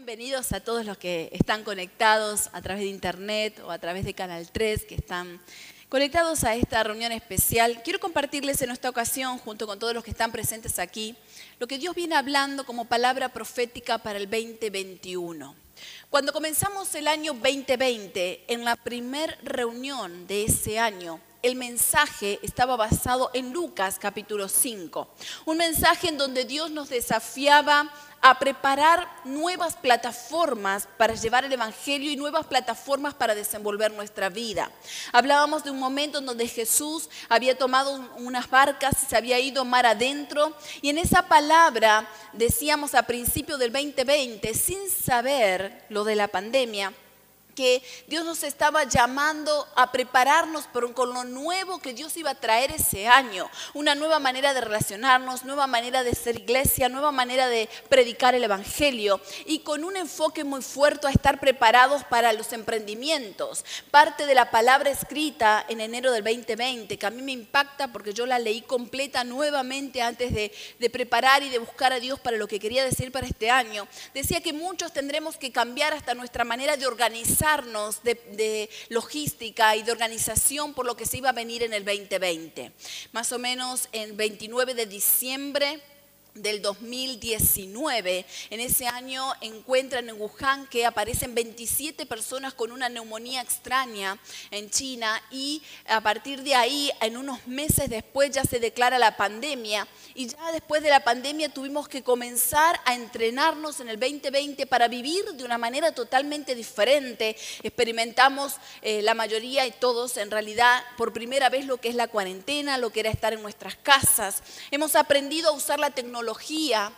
bienvenidos a todos los que están conectados a través de internet o a través de Canal 3, que están conectados a esta reunión especial. Quiero compartirles en esta ocasión, junto con todos los que están presentes aquí, lo que Dios viene hablando como palabra profética para el 2021. Cuando comenzamos el año 2020, en la primer reunión de ese año, el mensaje estaba basado en Lucas capítulo 5. Un mensaje en donde Dios nos desafiaba a preparar nuevas plataformas para llevar el Evangelio y nuevas plataformas para desenvolver nuestra vida. Hablábamos de un momento en donde Jesús había tomado unas barcas, se había ido mar adentro y en esa palabra decíamos a principio del 2020, sin saber lo de la pandemia, que Dios nos estaba llamando a prepararnos con lo nuevo que Dios iba a traer ese año. Una nueva manera de relacionarnos, nueva manera de ser iglesia, nueva manera de predicar el Evangelio y con un enfoque muy fuerte a estar preparados para los emprendimientos. Parte de la palabra escrita en enero del 2020, que a mí me impacta porque yo la leí completa nuevamente antes de preparar y de buscar a Dios para lo que quería decir para este año, decía que muchos tendremos que cambiar hasta nuestra manera de organizar de, logística y de organización por lo que se iba a venir en el 2020. Más o menos el 29 de diciembre del 2019. En ese año encuentran en Wuhan que aparecen 27 personas con una neumonía extraña en China y a partir de ahí, en unos meses después, ya se declara la pandemia y ya después de la pandemia tuvimos que comenzar a entrenarnos en el 2020 para vivir de una manera totalmente diferente. Experimentamos eh, la mayoría y todos en realidad por primera vez lo que es la cuarentena, lo que era estar en nuestras casas. Hemos aprendido a usar la tecnología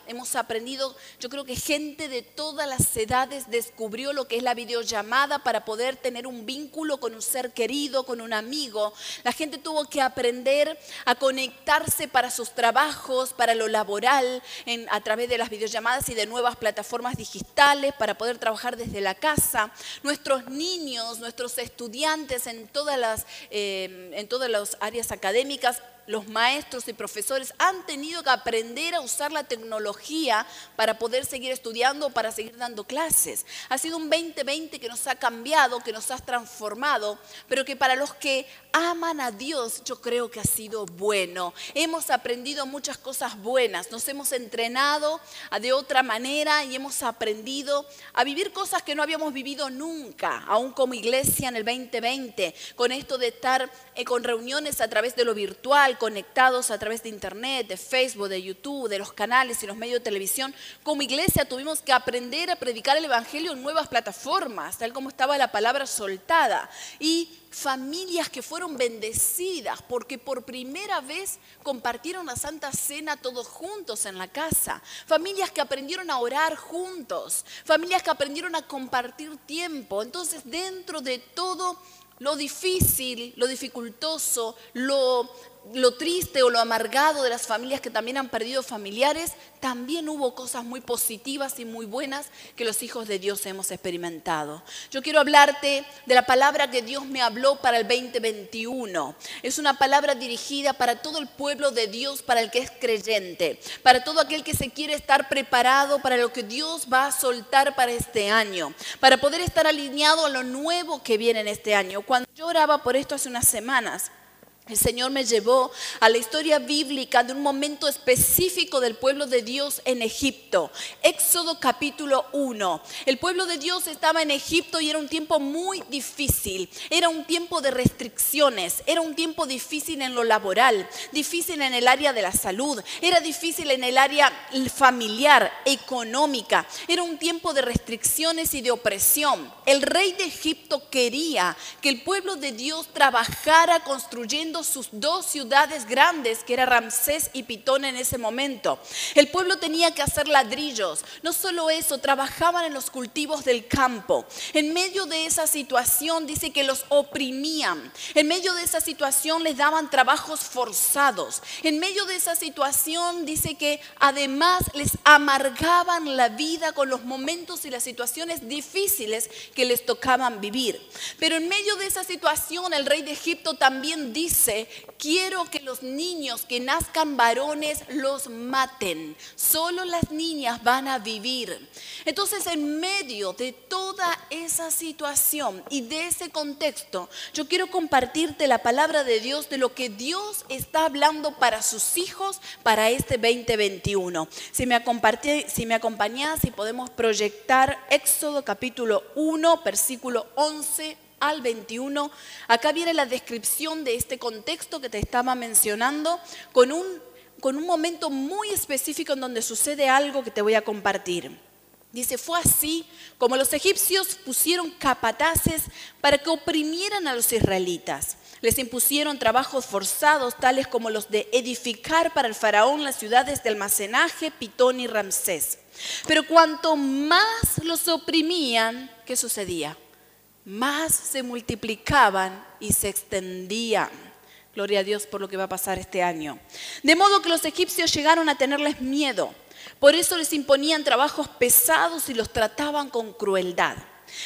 hemos aprendido, yo creo que gente de todas las edades descubrió lo que es la videollamada para poder tener un vínculo con un ser querido, con un amigo. La gente tuvo que aprender a conectarse para sus trabajos, para lo laboral, a través de las videollamadas y de nuevas plataformas digitales para poder trabajar desde la casa. Nuestros niños, nuestros estudiantes en todas las, eh, en todas las áreas académicas los maestros y profesores han tenido que aprender a usar la tecnología para poder seguir estudiando, para seguir dando clases. Ha sido un 2020 que nos ha cambiado, que nos ha transformado, pero que para los que aman a Dios yo creo que ha sido bueno. Hemos aprendido muchas cosas buenas, nos hemos entrenado de otra manera y hemos aprendido a vivir cosas que no habíamos vivido nunca, aún como iglesia en el 2020, con esto de estar eh, con reuniones a través de lo virtual conectados a través de internet, de Facebook, de YouTube, de los canales y los medios de televisión, como iglesia tuvimos que aprender a predicar el Evangelio en nuevas plataformas, tal como estaba la palabra soltada. Y familias que fueron bendecidas porque por primera vez compartieron la Santa Cena todos juntos en la casa. Familias que aprendieron a orar juntos. Familias que aprendieron a compartir tiempo. Entonces, dentro de todo lo difícil, lo dificultoso, lo lo triste o lo amargado de las familias que también han perdido familiares, también hubo cosas muy positivas y muy buenas que los hijos de Dios hemos experimentado. Yo quiero hablarte de la palabra que Dios me habló para el 2021. Es una palabra dirigida para todo el pueblo de Dios, para el que es creyente, para todo aquel que se quiere estar preparado para lo que Dios va a soltar para este año, para poder estar alineado a lo nuevo que viene en este año. Cuando yo oraba por esto hace unas semanas, el Señor me llevó a la historia bíblica de un momento específico del pueblo de Dios en Egipto. Éxodo capítulo 1. El pueblo de Dios estaba en Egipto y era un tiempo muy difícil. Era un tiempo de restricciones. Era un tiempo difícil en lo laboral, difícil en el área de la salud. Era difícil en el área familiar, económica. Era un tiempo de restricciones y de opresión. El rey de Egipto quería que el pueblo de Dios trabajara construyendo sus dos ciudades grandes, que era Ramsés y Pitón en ese momento. El pueblo tenía que hacer ladrillos. No solo eso, trabajaban en los cultivos del campo. En medio de esa situación dice que los oprimían. En medio de esa situación les daban trabajos forzados. En medio de esa situación dice que además les amargaban la vida con los momentos y las situaciones difíciles que les tocaban vivir. Pero en medio de esa situación el rey de Egipto también dice quiero que los niños que nazcan varones los maten. Solo las niñas van a vivir. Entonces, en medio de toda esa situación y de ese contexto, yo quiero compartirte la palabra de Dios de lo que Dios está hablando para sus hijos para este 2021. Si me, si me acompañás, si podemos proyectar Éxodo capítulo 1, versículo 11 al 21. Acá viene la descripción de este contexto que te estaba mencionando con un, con un momento muy específico en donde sucede algo que te voy a compartir. Dice, fue así como los egipcios pusieron capataces para que oprimieran a los israelitas. Les impusieron trabajos forzados, tales como los de edificar para el faraón las ciudades de almacenaje, Pitón y Ramsés. Pero cuanto más los oprimían, ¿qué sucedía? Más se multiplicaban y se extendían. Gloria a Dios por lo que va a pasar este año. De modo que los egipcios llegaron a tenerles miedo por eso les imponían trabajos pesados y los trataban con crueldad.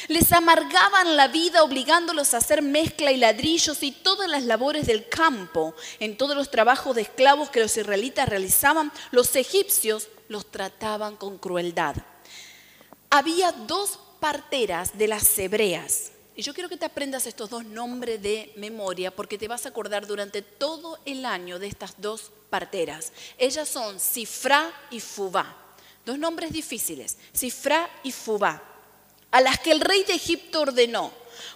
Les amargaban la vida obligándolos a hacer mezcla y ladrillos y todas las labores del campo. En todos los trabajos de esclavos que los israelitas realizaban, los egipcios los trataban con crueldad. Había dos parteras de las hebreas. Y yo quiero que te aprendas estos dos nombres de memoria porque te vas a acordar durante todo el año de estas dos parteras. Ellas son Sifra y Fubá. Dos nombres difíciles, Sifra y Fubá, a las que el rey de Egipto ordenó,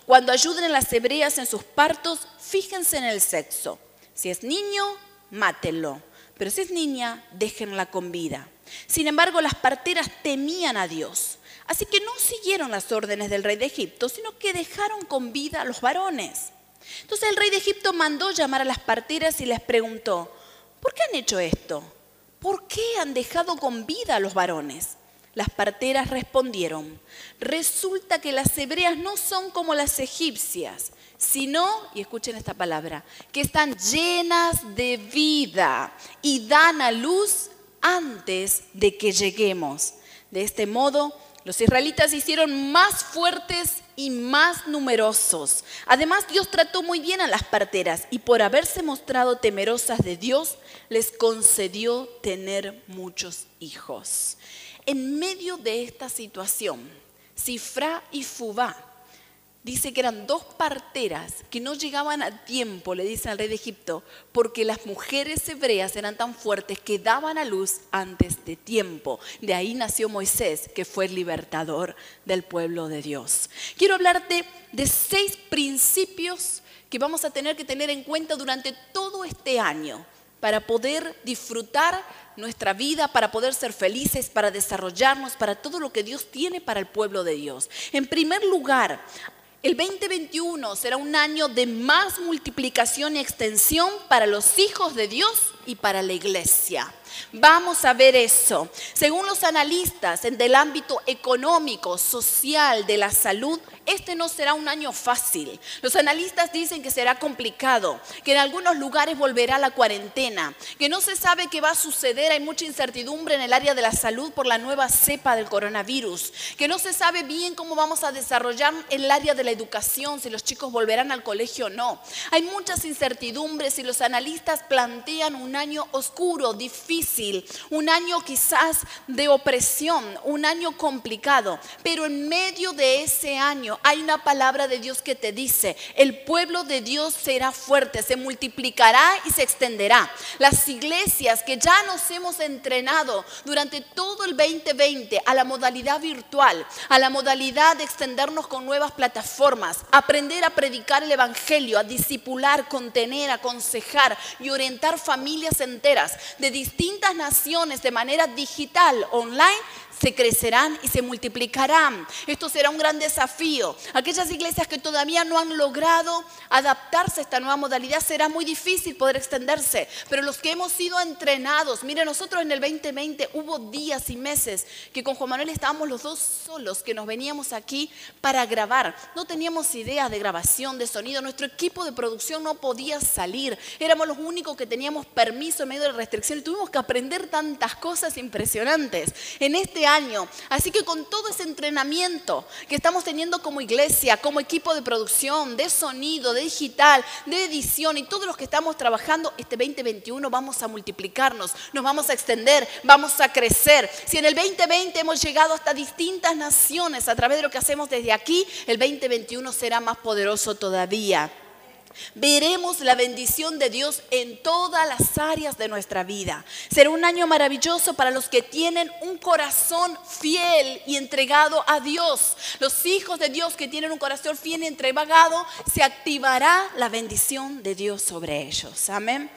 cuando ayuden a las hebreas en sus partos, fíjense en el sexo. Si es niño, mátenlo, pero si es niña, déjenla con vida. Sin embargo, las parteras temían a Dios, así que no siguieron las órdenes del rey de Egipto, sino que dejaron con vida a los varones. Entonces el rey de Egipto mandó llamar a las parteras y les preguntó, ¿por qué han hecho esto? ¿Por qué han dejado con vida a los varones? Las parteras respondieron, resulta que las hebreas no son como las egipcias, sino, y escuchen esta palabra, que están llenas de vida y dan a luz antes de que lleguemos. De este modo, los israelitas se hicieron más fuertes y más numerosos. Además, Dios trató muy bien a las parteras y por haberse mostrado temerosas de Dios, les concedió tener muchos hijos. En medio de esta situación, Sifra y Fubá dice que eran dos parteras que no llegaban a tiempo, le dice al rey de Egipto, porque las mujeres hebreas eran tan fuertes que daban a luz antes de tiempo. De ahí nació Moisés, que fue el libertador del pueblo de Dios. Quiero hablarte de seis principios que vamos a tener que tener en cuenta durante todo este año para poder disfrutar nuestra vida, para poder ser felices, para desarrollarnos, para todo lo que Dios tiene para el pueblo de Dios. En primer lugar, el 2021 será un año de más multiplicación y extensión para los hijos de Dios y para la iglesia. Vamos a ver eso. Según los analistas en del ámbito económico, social, de la salud, este no será un año fácil. Los analistas dicen que será complicado, que en algunos lugares volverá la cuarentena, que no se sabe qué va a suceder, hay mucha incertidumbre en el área de la salud por la nueva cepa del coronavirus, que no se sabe bien cómo vamos a desarrollar el área de la educación, si los chicos volverán al colegio o no. Hay muchas incertidumbres y los analistas plantean un año oscuro, difícil, un año quizás de opresión, un año complicado, pero en medio de ese año, hay una palabra de Dios que te dice, el pueblo de Dios será fuerte, se multiplicará y se extenderá. Las iglesias que ya nos hemos entrenado durante todo el 2020 a la modalidad virtual, a la modalidad de extendernos con nuevas plataformas, aprender a predicar el Evangelio, a discipular, contener, aconsejar y orientar familias enteras de distintas naciones de manera digital, online, se crecerán y se multiplicarán. Esto será un gran desafío. Aquellas iglesias que todavía no han logrado adaptarse a esta nueva modalidad será muy difícil poder extenderse, pero los que hemos sido entrenados, mire, nosotros en el 2020 hubo días y meses que con Juan Manuel estábamos los dos solos, que nos veníamos aquí para grabar. No teníamos idea de grabación, de sonido, nuestro equipo de producción no podía salir, éramos los únicos que teníamos permiso en medio de restricciones, tuvimos que aprender tantas cosas impresionantes. En este año. Así que con todo ese entrenamiento que estamos teniendo como iglesia, como equipo de producción, de sonido, de digital, de edición y todos los que estamos trabajando, este 2021 vamos a multiplicarnos, nos vamos a extender, vamos a crecer. Si en el 2020 hemos llegado hasta distintas naciones a través de lo que hacemos desde aquí, el 2021 será más poderoso todavía. Veremos la bendición de Dios en todas las áreas de nuestra vida. Será un año maravilloso para los que tienen un corazón fiel y entregado a Dios. Los hijos de Dios que tienen un corazón fiel y entregado, se activará la bendición de Dios sobre ellos. Amén.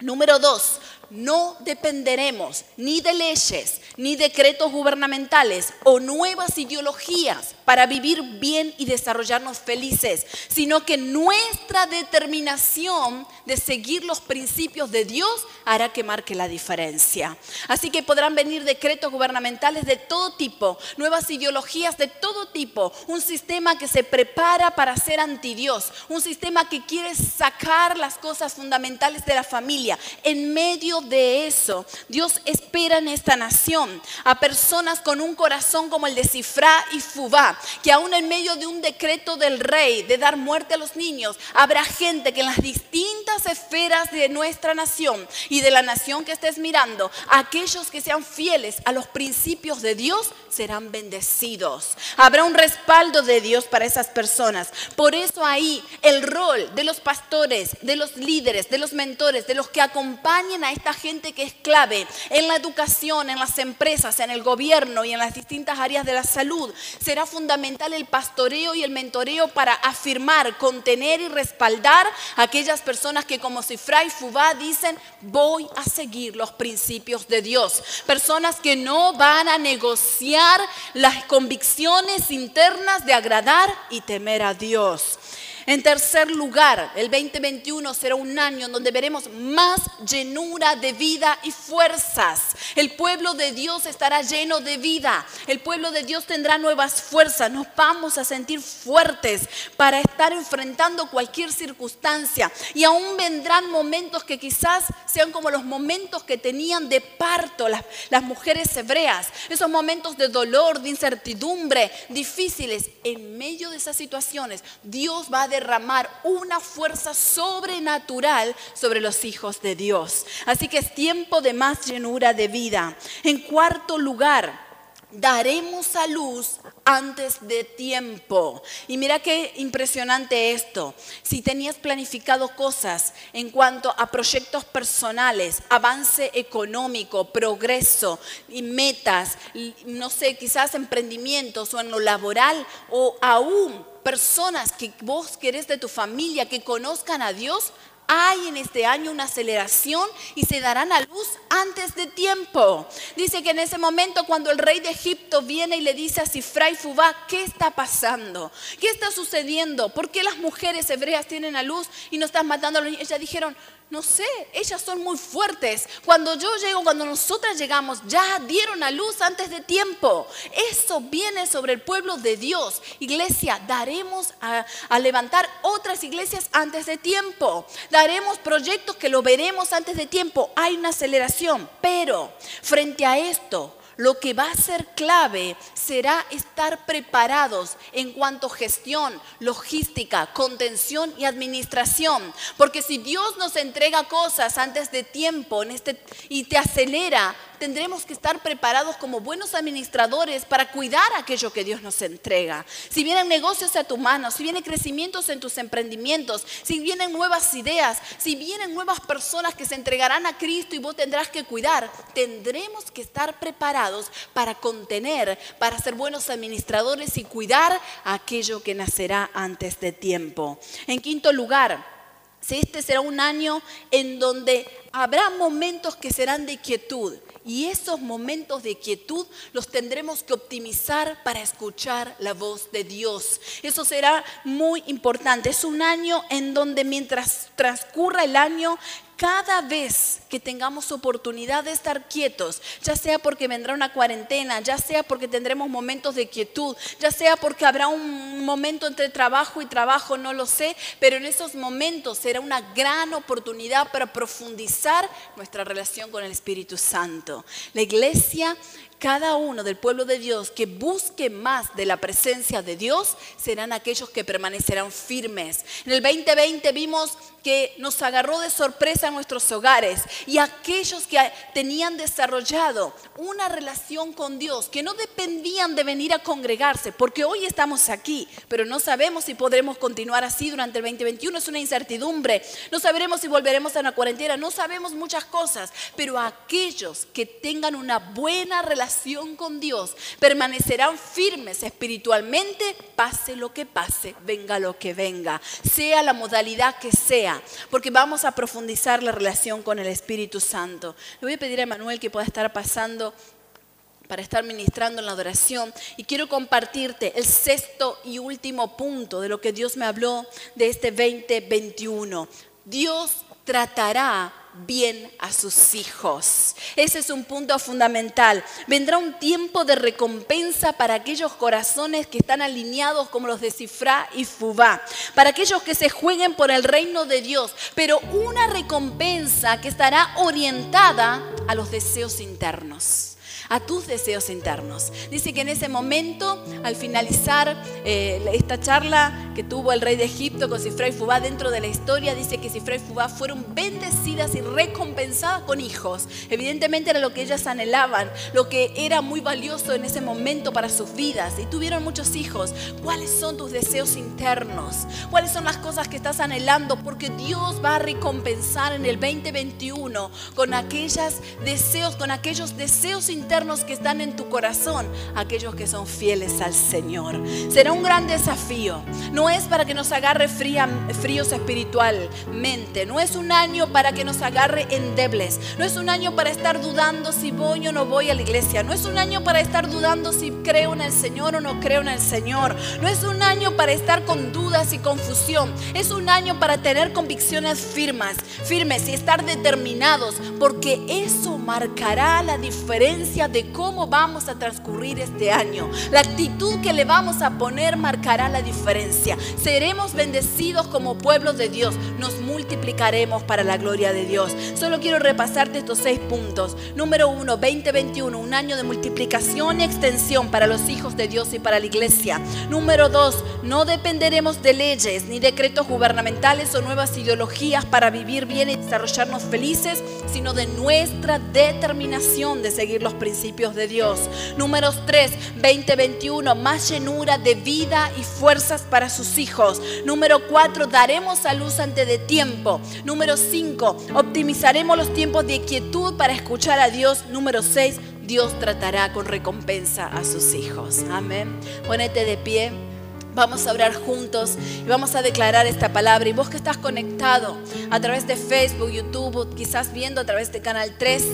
Número dos, no dependeremos ni de leyes, ni decretos gubernamentales o nuevas ideologías para vivir bien y desarrollarnos felices, sino que nuestra determinación de seguir los principios de Dios hará que marque la diferencia. Así que podrán venir decretos gubernamentales de todo tipo, nuevas ideologías de todo tipo, un sistema que se prepara para ser anti Dios, un sistema que quiere sacar las cosas fundamentales de la familia. En medio de eso, Dios espera en esta nación a personas con un corazón como el de Cifra y Fubá, que aún en medio de un decreto del rey de dar muerte a los niños, habrá gente que en las distintas esferas de nuestra nación y de la nación que estés mirando, aquellos que sean fieles a los principios de Dios serán bendecidos. Habrá un respaldo de Dios para esas personas. Por eso ahí el rol de los pastores, de los líderes, de los mentores, de los que acompañen a esta gente que es clave en la educación, en las empresas, en el gobierno y en las distintas áreas de la salud, será fundamental el pastoreo y el mentoreo para afirmar, contener y respaldar a aquellas personas que como Cifra y Fubá dicen, voy a seguir los principios de Dios. Personas que no van a negociar las convicciones internas de agradar y temer a Dios. En tercer lugar, el 2021 será un año en donde veremos más llenura de vida y fuerzas. El pueblo de Dios estará lleno de vida. El pueblo de Dios tendrá nuevas fuerzas. Nos vamos a sentir fuertes para estar enfrentando cualquier circunstancia. Y aún vendrán momentos que quizás sean como los momentos que tenían de parto las, las mujeres hebreas. Esos momentos de dolor, de incertidumbre, difíciles. En medio de esas situaciones, Dios va a derramar una fuerza sobrenatural sobre los hijos de Dios. Así que es tiempo de más llenura de vida. En cuarto lugar, daremos a luz antes de tiempo. Y mira qué impresionante esto. Si tenías planificado cosas en cuanto a proyectos personales, avance económico, progreso y metas, no sé, quizás emprendimientos o en lo laboral o aún personas que vos querés de tu familia que conozcan a Dios, hay en este año una aceleración y se darán a luz antes de tiempo. Dice que en ese momento cuando el rey de Egipto viene y le dice a Sifra y Fubá, ¿qué está pasando? ¿Qué está sucediendo? ¿Por qué las mujeres hebreas tienen a luz y no están matando a los niños? Ellas dijeron, no sé, ellas son muy fuertes. Cuando yo llego, cuando nosotras llegamos, ya dieron a luz antes de tiempo. Eso viene sobre el pueblo de Dios. Iglesia, daremos a, a, levantar otras iglesias antes de tiempo. Daremos proyectos que lo veremos antes de tiempo. Hay una aceleración, pero frente a esto, lo que va a ser clave será estar preparados en cuanto a gestión, logística, contención y administración. Porque si Dios nos entrega cosas antes de tiempo este, y te acelera, tendremos que estar preparados como buenos administradores para cuidar aquello que Dios nos entrega. Si vienen negocios a tu mano, si vienen crecimientos en tus emprendimientos, si vienen nuevas ideas, si vienen nuevas personas que se entregarán a Cristo y vos tendrás que cuidar, tendremos que estar preparados para contener, para ser buenos administradores y cuidar aquello que nacerá antes de tiempo. En quinto lugar, si este será un año en donde habrá momentos que serán de quietud y esos momentos de quietud los tendremos que optimizar para escuchar la voz de Dios. Eso será muy importante. Es un año en donde mientras transcurra el año cada vez que tengamos oportunidad de estar quietos, ya sea porque vendrá una cuarentena, ya sea porque tendremos momentos de quietud, ya sea porque habrá un momento entre trabajo y trabajo, no lo sé, pero en esos momentos será una gran oportunidad para profundizar nuestra relación con el Espíritu Santo. La iglesia cada uno del pueblo de Dios que busque más de la presencia de Dios serán aquellos que permanecerán firmes. En el 2020 vimos que nos agarró de sorpresa nuestros hogares y aquellos que tenían desarrollado una relación con Dios, que no dependían de venir a congregarse, porque hoy estamos aquí, pero no sabemos si podremos continuar así durante el 2021, es una incertidumbre, no sabremos si volveremos a una cuarentena, no sabemos muchas cosas, pero aquellos que tengan una buena relación con Dios permanecerán firmes espiritualmente, pase lo que pase, venga lo que venga, sea la modalidad que sea porque vamos a profundizar la relación con el Espíritu Santo. Le voy a pedir a Emanuel que pueda estar pasando para estar ministrando en la adoración y quiero compartirte el sexto y último punto de lo que Dios me habló de este 2021. Dios tratará bien a sus hijos. Ese es un punto fundamental. Vendrá un tiempo de recompensa para aquellos corazones que están alineados como los de Cifra y Fubá, para aquellos que se jueguen por el reino de Dios, pero una recompensa que estará orientada a los deseos internos a tus deseos internos. Dice que en ese momento, al finalizar eh, esta charla que tuvo el rey de Egipto con Sifra y Fubá dentro de la historia, dice que Sifra y Fubá fueron bendecidas y recompensadas con hijos. Evidentemente era lo que ellas anhelaban, lo que era muy valioso en ese momento para sus vidas. Y tuvieron muchos hijos. ¿Cuáles son tus deseos internos? ¿Cuáles son las cosas que estás anhelando? Porque Dios va a recompensar en el 2021 con aquellos deseos, con aquellos deseos internos que están en tu corazón, aquellos que son fieles al Señor. Será un gran desafío. No es para que nos agarre fríos espiritualmente. No es un año para que nos agarre endebles. No es un año para estar dudando si voy o no voy a la iglesia. No es un año para estar dudando si creo en el Señor o no creo en el Señor. No es un año para estar con dudas y confusión. Es un año para tener convicciones firmes, firmes y estar determinados, porque eso marcará la diferencia de cómo vamos a transcurrir este año. La actitud que le vamos a poner marcará la diferencia. Seremos bendecidos como pueblo de Dios. Nos multiplicaremos para la gloria de Dios. Solo quiero repasarte estos seis puntos. Número uno, 2021, un año de multiplicación y extensión para los hijos de Dios y para la iglesia. Número dos, no dependeremos de leyes ni decretos gubernamentales o nuevas ideologías para vivir bien y desarrollarnos felices, sino de nuestra determinación de seguir los principios principios de Dios. Números 3, 2021, más llenura de vida y fuerzas para sus hijos. Número 4, daremos a luz antes de tiempo. Número 5, optimizaremos los tiempos de quietud para escuchar a Dios. Número 6, Dios tratará con recompensa a sus hijos. Amén. Ponete de pie. Vamos a orar juntos y vamos a declarar esta palabra. Y vos que estás conectado a través de Facebook, YouTube, quizás viendo a través de Canal 3,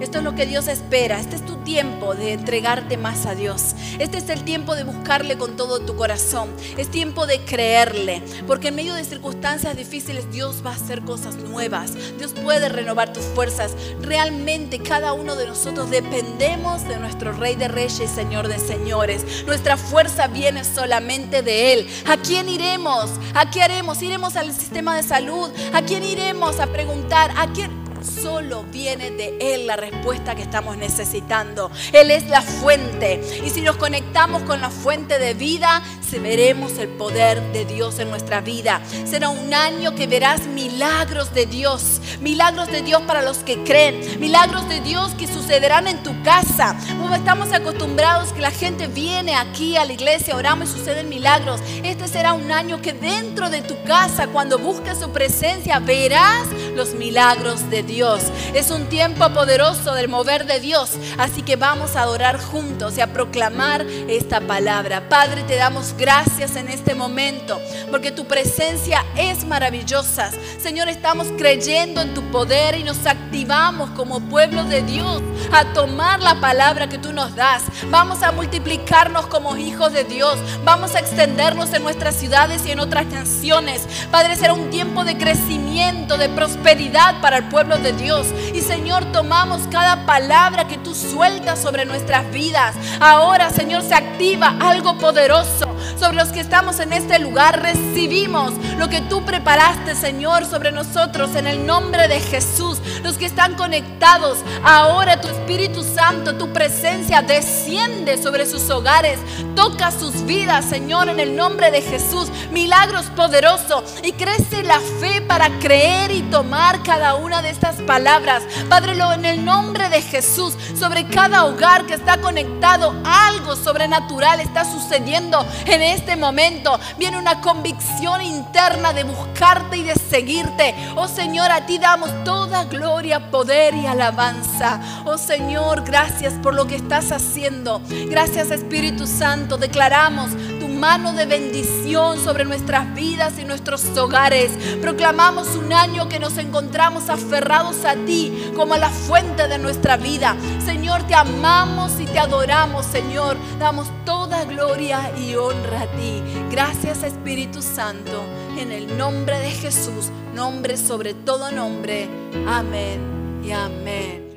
esto es lo que Dios espera. Este es tu tiempo de entregarte más a Dios. Este es el tiempo de buscarle con todo tu corazón. Es tiempo de creerle. Porque en medio de circunstancias difíciles Dios va a hacer cosas nuevas. Dios puede renovar tus fuerzas. Realmente cada uno de nosotros dependemos de nuestro Rey de Reyes y Señor de Señores. Nuestra fuerza viene solamente de Él. ¿A quién iremos? ¿A qué haremos? ¿Iremos al sistema de salud? ¿A quién iremos a preguntar? ¿A quién? Solo viene de Él la respuesta que estamos necesitando. Él es la fuente. Y si nos conectamos con la fuente de vida, veremos el poder de Dios en nuestra vida. Será un año que verás milagros de Dios. Milagros de Dios para los que creen. Milagros de Dios que sucederán en tu casa. Como estamos acostumbrados que la gente viene aquí a la iglesia, oramos y suceden milagros. Este será un año que dentro de tu casa, cuando busques su presencia, verás los milagros de Dios. Es un tiempo poderoso del mover de Dios. Así que vamos a adorar juntos y a proclamar esta palabra. Padre, te damos gracias en este momento porque tu presencia es maravillosa. Señor, estamos creyendo en tu poder y nos activamos como pueblo de Dios a tomar la palabra que tú nos das. Vamos a multiplicarnos como hijos de Dios. Vamos a extendernos en nuestras ciudades y en otras naciones. Padre, será un tiempo de crecimiento, de prosperidad para el pueblo de Dios. Y Señor, tomamos cada palabra que tú sueltas sobre nuestras vidas. Ahora, Señor, se activa algo poderoso sobre los que estamos en este lugar. Recibimos lo que tú preparaste, Señor, sobre nosotros en el nombre de Jesús. Los que están conectados, ahora tu Espíritu Santo, tu presencia desciende sobre sus hogares. Toca sus vidas, Señor, en el nombre de Jesús. Milagros poderosos y crece la fe para creer y tomar cada una de estas palabras. Padre, en el nombre de Jesús, sobre cada hogar que está conectado, algo sobrenatural está sucediendo en este momento. Viene una convicción interna de buscarte y de seguirte. Oh Señor, a ti damos toda gloria, poder y alabanza. Oh Señor, gracias por lo que estás haciendo. Gracias Espíritu Santo. Declaramos mano de bendición sobre nuestras vidas y nuestros hogares. Proclamamos un año que nos encontramos aferrados a ti como a la fuente de nuestra vida. Señor, te amamos y te adoramos, Señor. Damos toda gloria y honra a ti. Gracias Espíritu Santo. En el nombre de Jesús, nombre sobre todo nombre. Amén y amén.